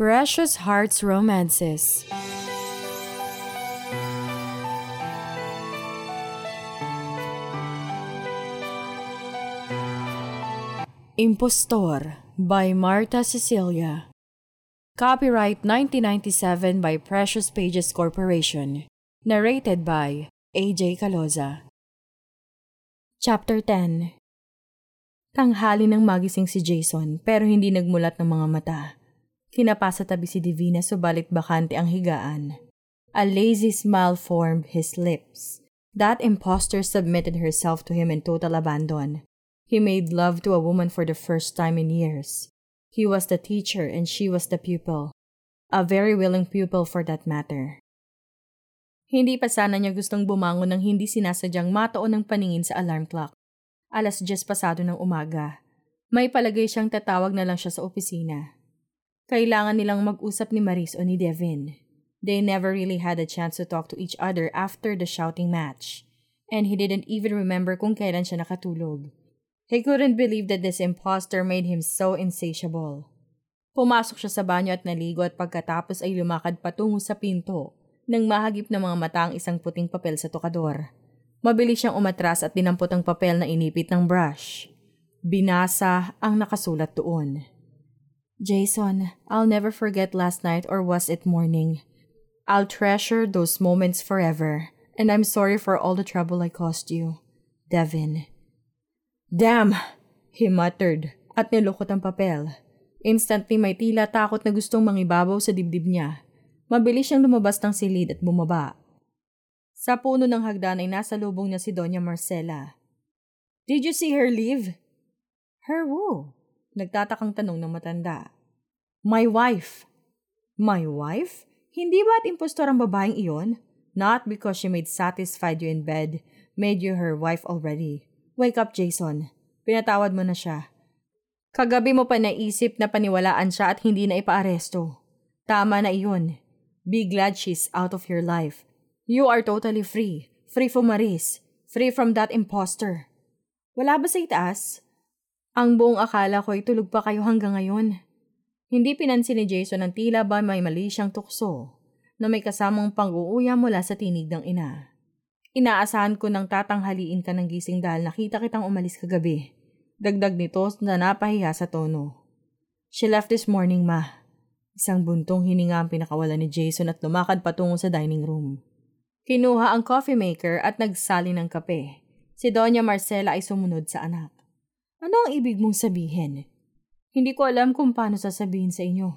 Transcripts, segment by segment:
Precious Hearts Romances. Impostor by Marta Cecilia. Copyright 1997 by Precious Pages Corporation. Narrated by AJ Caloza. Chapter 10 Tanghali nang magising si Jason pero hindi nagmulat ng mga mata. Kinapasa tabi si Divina subalit bakante ang higaan. A lazy smile formed his lips. That impostor submitted herself to him in total abandon. He made love to a woman for the first time in years. He was the teacher and she was the pupil. A very willing pupil for that matter. Hindi pa sana niya gustong bumangon nang hindi sinasadyang mataon ng paningin sa alarm clock. Alas 10 pasado ng umaga. May palagay siyang tatawag na lang siya sa opisina. Kailangan nilang mag-usap ni Maris o ni Devin. They never really had a chance to talk to each other after the shouting match. And he didn't even remember kung kailan siya nakatulog. He couldn't believe that this imposter made him so insatiable. Pumasok siya sa banyo at naligo at pagkatapos ay lumakad patungo sa pinto nang mahagip ng mga mata ang isang puting papel sa tokador. Mabilis siyang umatras at dinampot ang papel na inipit ng brush. Binasa ang nakasulat doon. Jason, I'll never forget last night or was it morning. I'll treasure those moments forever, and I'm sorry for all the trouble I caused you. Devin. Damn! He muttered at nilukot ang papel. Instantly may tila takot na gustong mangibabaw sa dibdib niya. Mabilis siyang lumabas ng silid at bumaba. Sa puno ng hagdan ay nasa lubong niya si Doña Marcela. Did you see her leave? Her who? Nagtatakang tanong ng matanda. My wife. My wife? Hindi ba at impostor ang babaeng iyon? Not because she made satisfied you in bed, made you her wife already. Wake up, Jason. Pinatawad mo na siya. Kagabi mo pa naisip na paniwalaan siya at hindi na ipaaresto. Tama na iyon. Be glad she's out of your life. You are totally free. Free from Maris. Free from that imposter. Wala ba sa itaas? Ang buong akala ko ay tulog pa kayo hanggang ngayon. Hindi pinansin ni Jason ang tila ba may mali siyang tukso na may kasamang pang-uuya mula sa tinig ng ina. Inaasahan ko nang tatanghaliin ka ng gising dahil nakita kitang umalis kagabi. Dagdag nito na napahiya sa tono. She left this morning, ma. Isang buntong hininga ang pinakawala ni Jason at lumakad patungo sa dining room. Kinuha ang coffee maker at nagsali ng kape. Si Doña Marcela ay sumunod sa anak. Ano ang ibig mong sabihin? Hindi ko alam kung paano sasabihin sa inyo.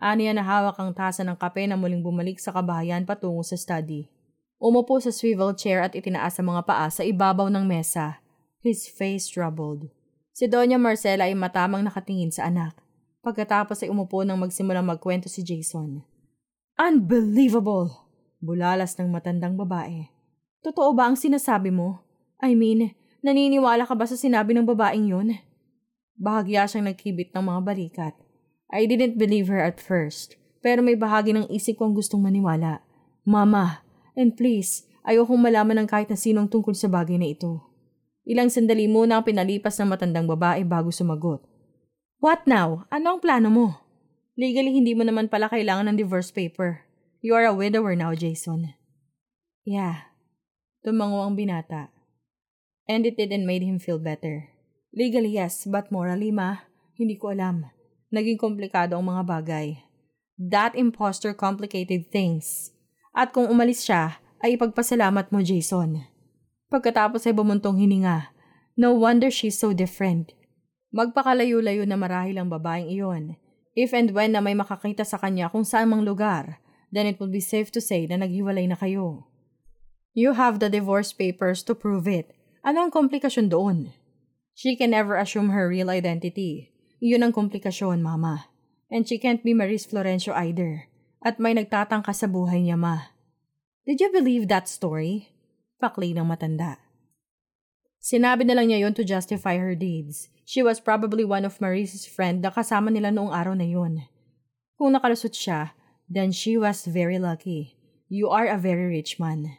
Aniya na hawak ang tasa ng kape na muling bumalik sa kabahayan patungo sa study. Umupo sa swivel chair at itinaas ang mga paa sa ibabaw ng mesa. His face troubled. Si Doña Marcela ay matamang nakatingin sa anak. Pagkatapos ay umupo nang magsimulang magkwento si Jason. Unbelievable! Bulalas ng matandang babae. Totoo ba ang sinasabi mo? I mean, naniniwala ka ba sa sinabi ng babaeng yun? Bahagya siyang nagkibit ng mga balikat. I didn't believe her at first, pero may bahagi ng isip kong gustong maniwala. Mama, And please, ayokong malaman ng kahit na sino ang tungkol sa bagay na ito. Ilang sandali muna ang pinalipas ng matandang babae bago sumagot. What now? Ano ang plano mo? Legally, hindi mo naman pala kailangan ng divorce paper. You are a widower now, Jason. Yeah. Tumango ang binata. And it didn't made him feel better. Legally, yes, but morally, ma, hindi ko alam. Naging komplikado ang mga bagay. That imposter complicated things. At kung umalis siya, ay ipagpasalamat mo, Jason. Pagkatapos ay bumuntong hininga. No wonder she's so different. Magpakalayo-layo na marahil ang babaeng iyon. If and when na may makakita sa kanya kung saan mang lugar, then it would be safe to say na naghiwalay na kayo. You have the divorce papers to prove it. Ano ang komplikasyon doon? She can never assume her real identity. Iyon ang komplikasyon, Mama. And she can't be Maris Florencio either. At may nagtatangka sa buhay niya, ma. Did you believe that story? Pakli ng matanda. Sinabi na lang niya yon to justify her deeds. She was probably one of Maris's friend na kasama nila noong araw na yun. Kung nakalusot siya, then she was very lucky. You are a very rich man.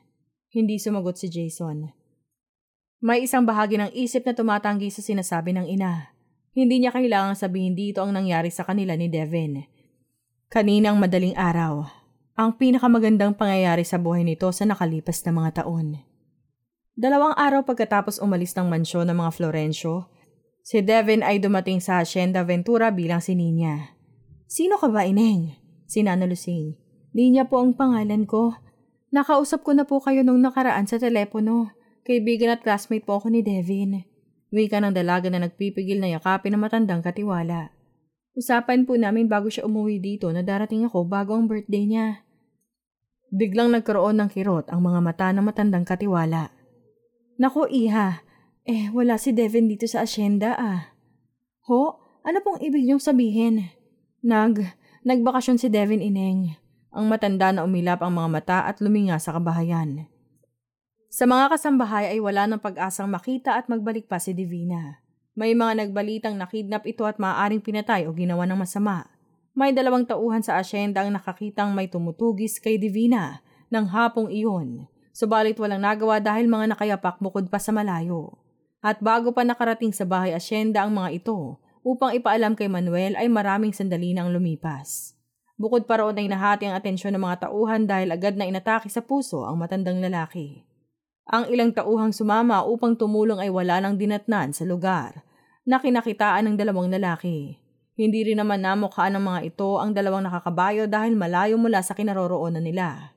Hindi sumagot si Jason. May isang bahagi ng isip na tumatanggi sa sinasabi ng ina. Hindi niya kailangang sabihin dito ang nangyari sa kanila ni Devin. Kaninang madaling araw, ang pinakamagandang pangyayari sa buhay nito sa nakalipas na mga taon. Dalawang araw pagkatapos umalis ng mansyon ng mga Florencio, si Devin ay dumating sa Hacienda Ventura bilang si Ninya. Sino ka ba, Ineng? Si Nana Lusing. Ninya po ang pangalan ko. Nakausap ko na po kayo nung nakaraan sa telepono. Kaibigan at classmate po ako ni Devin. Wika ng dalaga na nagpipigil na yakapin ng matandang katiwala. Usapan po namin bago siya umuwi dito na darating ako bago ang birthday niya. Biglang nagkaroon ng kirot ang mga mata ng matandang katiwala. Nako, iha. Eh, wala si Devin dito sa asyenda ah. Ho? Ano pong ibig niyong sabihin? Nag, nagbakasyon si Devin Ineng. Ang matanda na umilap ang mga mata at luminga sa kabahayan. Sa mga kasambahay ay wala ng pag-asang makita at magbalik pa si Divina. May mga nagbalitang nakidnap ito at maaaring pinatay o ginawa ng masama. May dalawang tauhan sa asyenda ang nakakitang may tumutugis kay Divina ng hapong iyon Subalit walang nagawa dahil mga nakayapak bukod pa sa malayo. At bago pa nakarating sa bahay asyenda ang mga ito, upang ipaalam kay Manuel ay maraming sandali nang lumipas. Bukod pa roon ay nahati ang atensyon ng mga tauhan dahil agad na inatake sa puso ang matandang lalaki. Ang ilang tauhang sumama upang tumulong ay wala nang dinatnan sa lugar na kinakitaan ng dalawang lalaki. Hindi rin naman namukhaan ng mga ito ang dalawang nakakabayo dahil malayo mula sa kinaroroonan nila.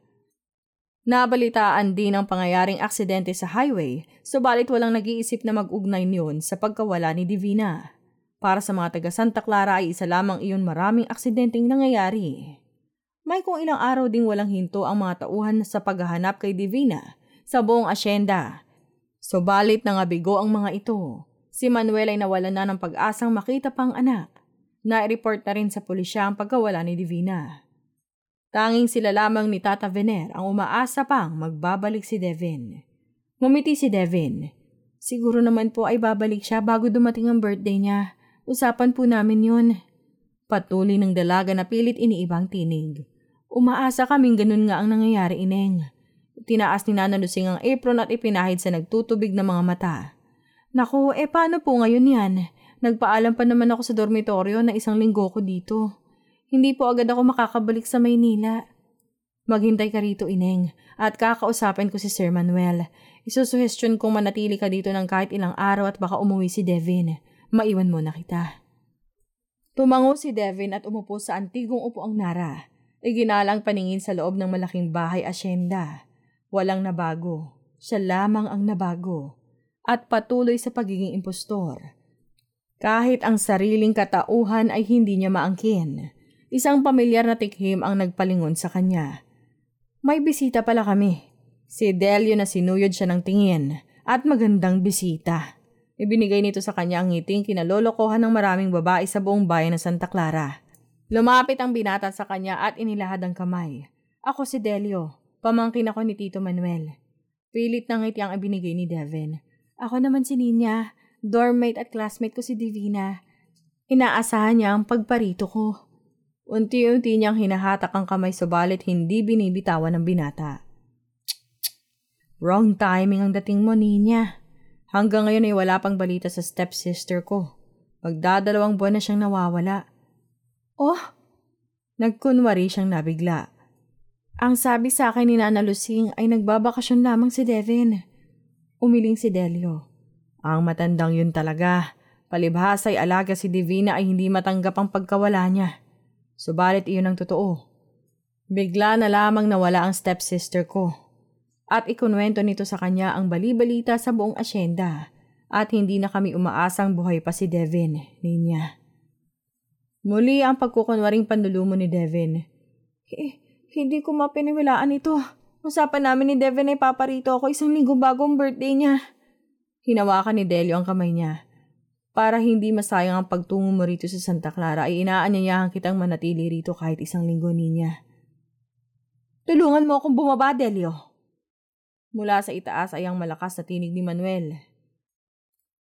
Nabalitaan din ang pangyayaring aksidente sa highway, subalit walang nag-iisip na mag-ugnay niyon sa pagkawala ni Divina. Para sa mga taga Santa Clara ay isa lamang iyon maraming aksidenteng nangyayari. May kung ilang araw ding walang hinto ang mga tauhan sa paghahanap kay Divina sa buong asyenda. Subalit nangabigo ang mga ito. Si Manuel ay nawalan na ng pag-asang makita pang anak. Na-report na rin sa pulisya ang pagkawala ni Divina. Tanging sila lamang ni Tata Vener ang umaasa pang magbabalik si Devin. Ngumiti si Devin. Siguro naman po ay babalik siya bago dumating ang birthday niya. Usapan po namin yun. Patuloy ng dalaga na pilit iniibang tinig. Umaasa kaming ganun nga ang nangyayari, Ineng. Tinaas ni Nana Lusing ang apron at ipinahid sa nagtutubig na mga mata. Naku, eh paano po ngayon yan? Nagpaalam pa naman ako sa dormitoryo na isang linggo ko dito. Hindi po agad ako makakabalik sa Maynila. Maghintay ka rito, Ineng, at kakausapin ko si Sir Manuel. Isusuhestyon kong manatili ka dito ng kahit ilang araw at baka umuwi si Devin. Maiwan mo na kita. Tumango si Devin at umupo sa antigong upuang Nara. Iginalang paningin sa loob ng malaking bahay asyenda. Walang nabago. Siya lamang ang nabago. At patuloy sa pagiging impostor. Kahit ang sariling katauhan ay hindi niya maangkin. Isang pamilyar na tikhim ang nagpalingon sa kanya. May bisita pala kami. Si Delio na sinuyod siya ng tingin at magandang bisita. Ibinigay nito sa kanya ang ngiting kinalolokohan ng maraming babae sa buong bayan ng Santa Clara. Lumapit ang binata sa kanya at inilahad ang kamay. Ako si Delio. Pamangkin ako ni Tito Manuel. Pilit ng ngiti ang ibinigay ni Devin. Ako naman si Ninya. Dormmate at classmate ko si Divina. Inaasahan niya ang pagparito ko. Unti-unti niyang hinahatak ang kamay subalit hindi binibitawan ng binata. Wrong timing ang dating mo, Ninya. Hanggang ngayon ay wala pang balita sa stepsister ko. Magdadalawang buwan na siyang nawawala. Oh! Nagkunwari siyang nabigla. Ang sabi sa akin ni Nana Lucing ay nagbabakasyon lamang si Devin. Umiling si Delio. Ang matandang yun talaga. Palibhasa ay alaga si Divina ay hindi matanggap ang pagkawala niya. Subalit iyon ang totoo. Bigla na lamang nawala ang stepsister ko. At ikunwento nito sa kanya ang balibalita sa buong asyenda at hindi na kami umaasang buhay pa si Devin, ninya. Muli ang pagkukunwaring panlulumo ni Devin. Eh, hindi ko mapiniwalaan ito. Usapan namin ni Devin ay paparito ako isang linggo bago ang birthday niya. Hinawakan ni Delio ang kamay niya. Para hindi masayang ang pagtungo mo rito sa Santa Clara ay inaanyayahan kitang manatili rito kahit isang linggo niya. Tulungan mo akong bumaba, Delio. Mula sa itaas ay ang malakas na tinig ni Manuel.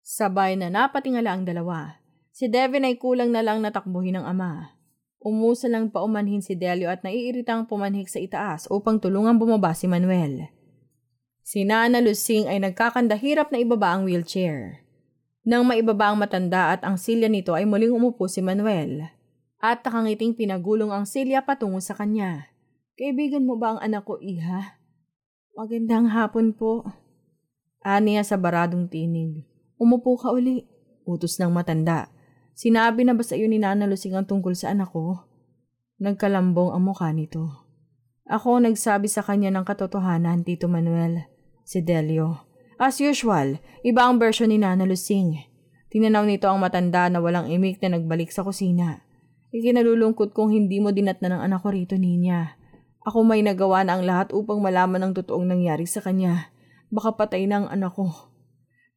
Sabay na napatingala ang dalawa. Si Devin ay kulang na lang natakbuhin ng ama. Umusa lang paumanhin si Delio at naiiritang pumanhik sa itaas upang tulungan bumaba si Manuel. Si Nana Lusing ay nagkakandahirap na ibaba ang wheelchair. Nang maibaba ang matanda at ang silya nito ay muling umupo si Manuel. At takangiting pinagulong ang Celia patungo sa kanya. Kaibigan mo ba ang anak ko, Iha? Magandang hapon po. Aniya sa baradong tinig. Umupo ka uli. Utos ng matanda. Sinabi na ba sa iyo ni Nana Lusing ang tungkol sa anak ko? Nagkalambong ang mukha nito. Ako nagsabi sa kanya ng katotohanan, Tito Manuel. Si Delio. As usual, iba ang version ni Nana Lusing. Tinanaw nito ang matanda na walang imik na nagbalik sa kusina. Ikinalulungkot kong hindi mo dinatna ng anak ko rito, Ninya. Ako may nagawa na ang lahat upang malaman ang totoong nangyari sa kanya. Baka patay na ang anak ko.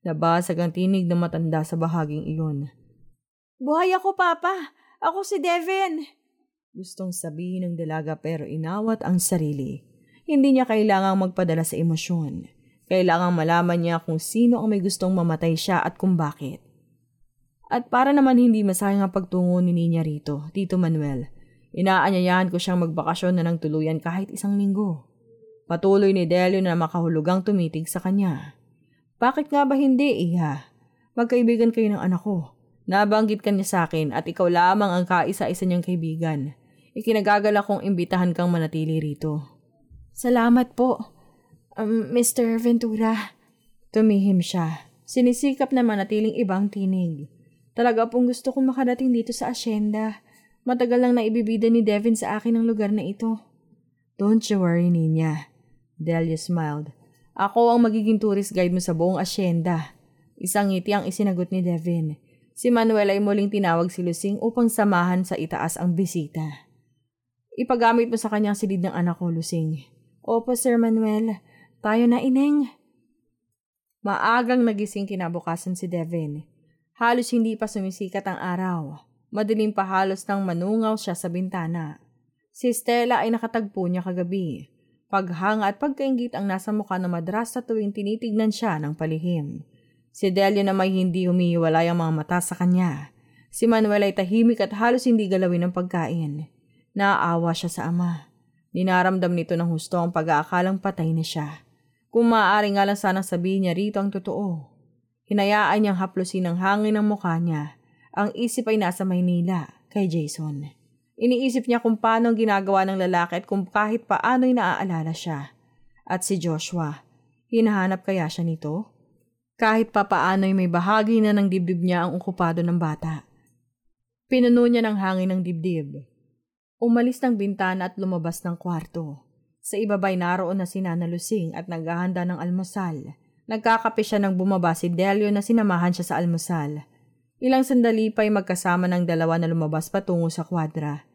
Nabasag ang tinig ng matanda sa bahaging iyon. Buhay ako, Papa! Ako si Devin! Gustong sabihin ng dalaga pero inawat ang sarili. Hindi niya kailangang magpadala sa emosyon. Kailangang malaman niya kung sino ang may gustong mamatay siya at kung bakit. At para naman hindi masayang ang pagtungo ni Ninya rito, Tito Manuel, inaanyayahan ko siyang magbakasyon na ng tuluyan kahit isang linggo. Patuloy ni Delio na makahulugang tumitig sa kanya. Bakit nga ba hindi, Iha? Magkaibigan kayo ng anak ko. Nabanggit ka niya sa akin at ikaw lamang ang kaisa-isa niyang kaibigan. Ikinagagala kong imbitahan kang manatili rito. Salamat po, Um, Mr. Ventura. Tumihim siya. Sinisikap na manatiling ibang tinig. Talaga pong gusto kong makarating dito sa asyenda. Matagal lang naibibida ni Devin sa akin ang lugar na ito. Don't you worry, Ninya. Delia smiled. Ako ang magiging tourist guide mo sa buong asyenda. Isang ngiti ang isinagot ni Devin. Si Manuel ay muling tinawag si Lusing upang samahan sa itaas ang bisita. Ipagamit mo sa kanyang silid ng anak ko, Lusing. Opo, Sir Manuel. Tayo na, Ineng. Maagang nagising kinabukasan si Devin. Halos hindi pa sumisikat ang araw. Madilim pa halos nang manungaw siya sa bintana. Si Stella ay nakatagpo niya kagabi. Paghanga at pagkaingit ang nasa mukha ng madras sa tuwing tinitignan siya ng palihim. Si Delia na may hindi humihiwalay ang mga mata sa kanya. Si Manuel ay tahimik at halos hindi galawin ng pagkain. Naaawa siya sa ama. Ninaramdam nito ng husto ang pag-aakalang patay na siya. Kung maaari nga lang sanang sabihin niya rito ang totoo. Hinayaan niyang haplusin ng hangin ng mukha niya. Ang isip ay nasa Maynila, kay Jason. Iniisip niya kung paano ang ginagawa ng lalaki at kung kahit paano'y naaalala siya. At si Joshua, hinahanap kaya siya nito? Kahit papaano'y may bahagi na ng dibdib niya ang okupado ng bata. Pinuno niya ng hangin ng dibdib. Umalis ng bintana at lumabas ng kwarto. Sa ibabay naroon na si Nana Lusing at naghahanda ng almusal. Nagkakape siya nang bumaba si Delio na sinamahan siya sa almusal. Ilang sandali pa'y magkasama ng dalawa na lumabas patungo sa kwadra.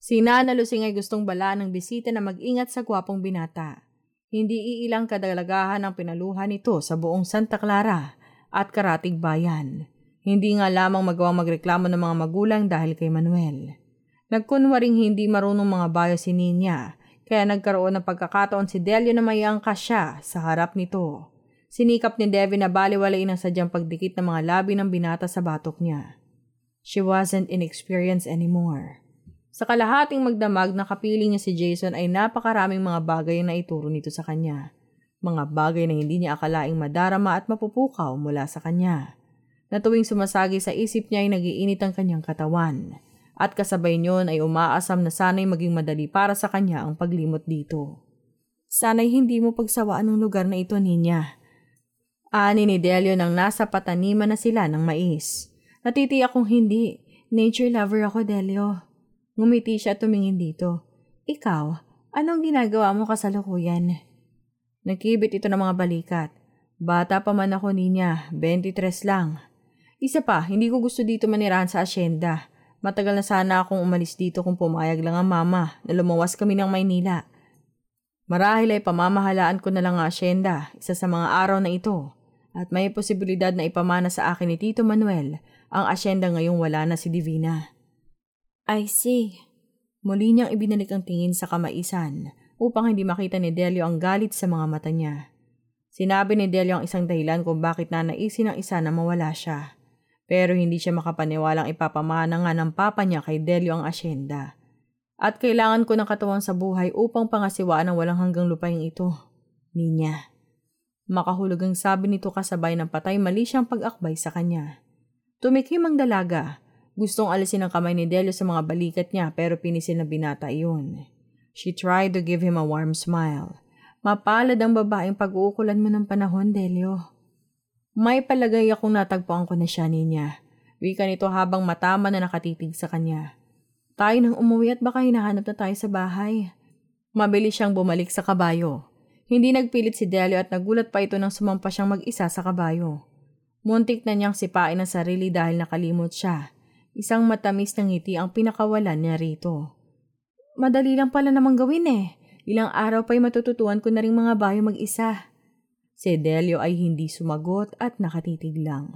Si Nana Lusing ay gustong bala ng bisita na mag-ingat sa gwapong binata. Hindi iilang kadalagahan ang pinaluhan nito sa buong Santa Clara at Karatig Bayan. Hindi nga lamang magawang magreklamo ng mga magulang dahil kay Manuel. Nagkunwaring hindi marunong mga bayo si Ninya kaya nagkaroon ng pagkakataon si Delio na may angka siya sa harap nito. Sinikap ni Devin na baliwalain ang sadyang pagdikit ng mga labi ng binata sa batok niya. She wasn't inexperienced anymore. Sa kalahating magdamag na kapiling niya si Jason ay napakaraming mga bagay na ituro nito sa kanya. Mga bagay na hindi niya akalaing madarama at mapupukaw mula sa kanya. Na tuwing sumasagi sa isip niya ay nagiinit ang kanyang katawan at kasabay niyon ay umaasam na sana'y maging madali para sa kanya ang paglimot dito. Sana'y hindi mo pagsawaan ng lugar na ito, Ninya. Ani ni Delio nang nasa pataniman na sila ng mais. Natitiyak kong hindi. Nature lover ako, Delio. Ngumiti siya tumingin dito. Ikaw, anong ginagawa mo kasalukuyan? Nagkibit ito ng mga balikat. Bata pa man ako, Ninya. 23 lang. Isa pa, hindi ko gusto dito manirahan sa asyenda. Matagal na sana akong umalis dito kung pumayag lang ang mama na lumawas kami ng Maynila. Marahil ay pamamahalaan ko na lang ang asyenda isa sa mga araw na ito at may posibilidad na ipamana sa akin ni Tito Manuel ang asyenda ngayong wala na si Divina. I see. Muli niyang ibinalik ang tingin sa kamaisan upang hindi makita ni Delio ang galit sa mga mata niya. Sinabi ni Delio ang isang dahilan kung bakit nanaisin ng isa na mawala siya. Pero hindi siya makapaniwalang ipapamana nga ng papa niya kay Delio ang asyenda. At kailangan ko ng katuwang sa buhay upang pangasiwaan ang walang hanggang lupaing ito. Ninya. Makahulog ang sabi nito kasabay ng patay mali siyang pag-akbay sa kanya. Tumikim ang dalaga. Gustong alisin ang kamay ni Delio sa mga balikat niya pero pinisil na binata iyon. She tried to give him a warm smile. Mapalad ang babaeng pag-uukulan mo ng panahon, Delio. May palagay akong natagpuan ko na siya niya. Wika nito habang matama na nakatitig sa kanya. Tayo nang umuwi at baka hinahanap na tayo sa bahay. Mabilis siyang bumalik sa kabayo. Hindi nagpilit si Delio at nagulat pa ito nang sumampa siyang mag-isa sa kabayo. Muntik na niyang sipain ang sarili dahil nakalimot siya. Isang matamis na ngiti ang pinakawalan niya rito. Madali lang pala namang gawin eh. Ilang araw pa'y matututuan ko na rin mga bayo mag-isa. Si Delio ay hindi sumagot at nakatitig lang.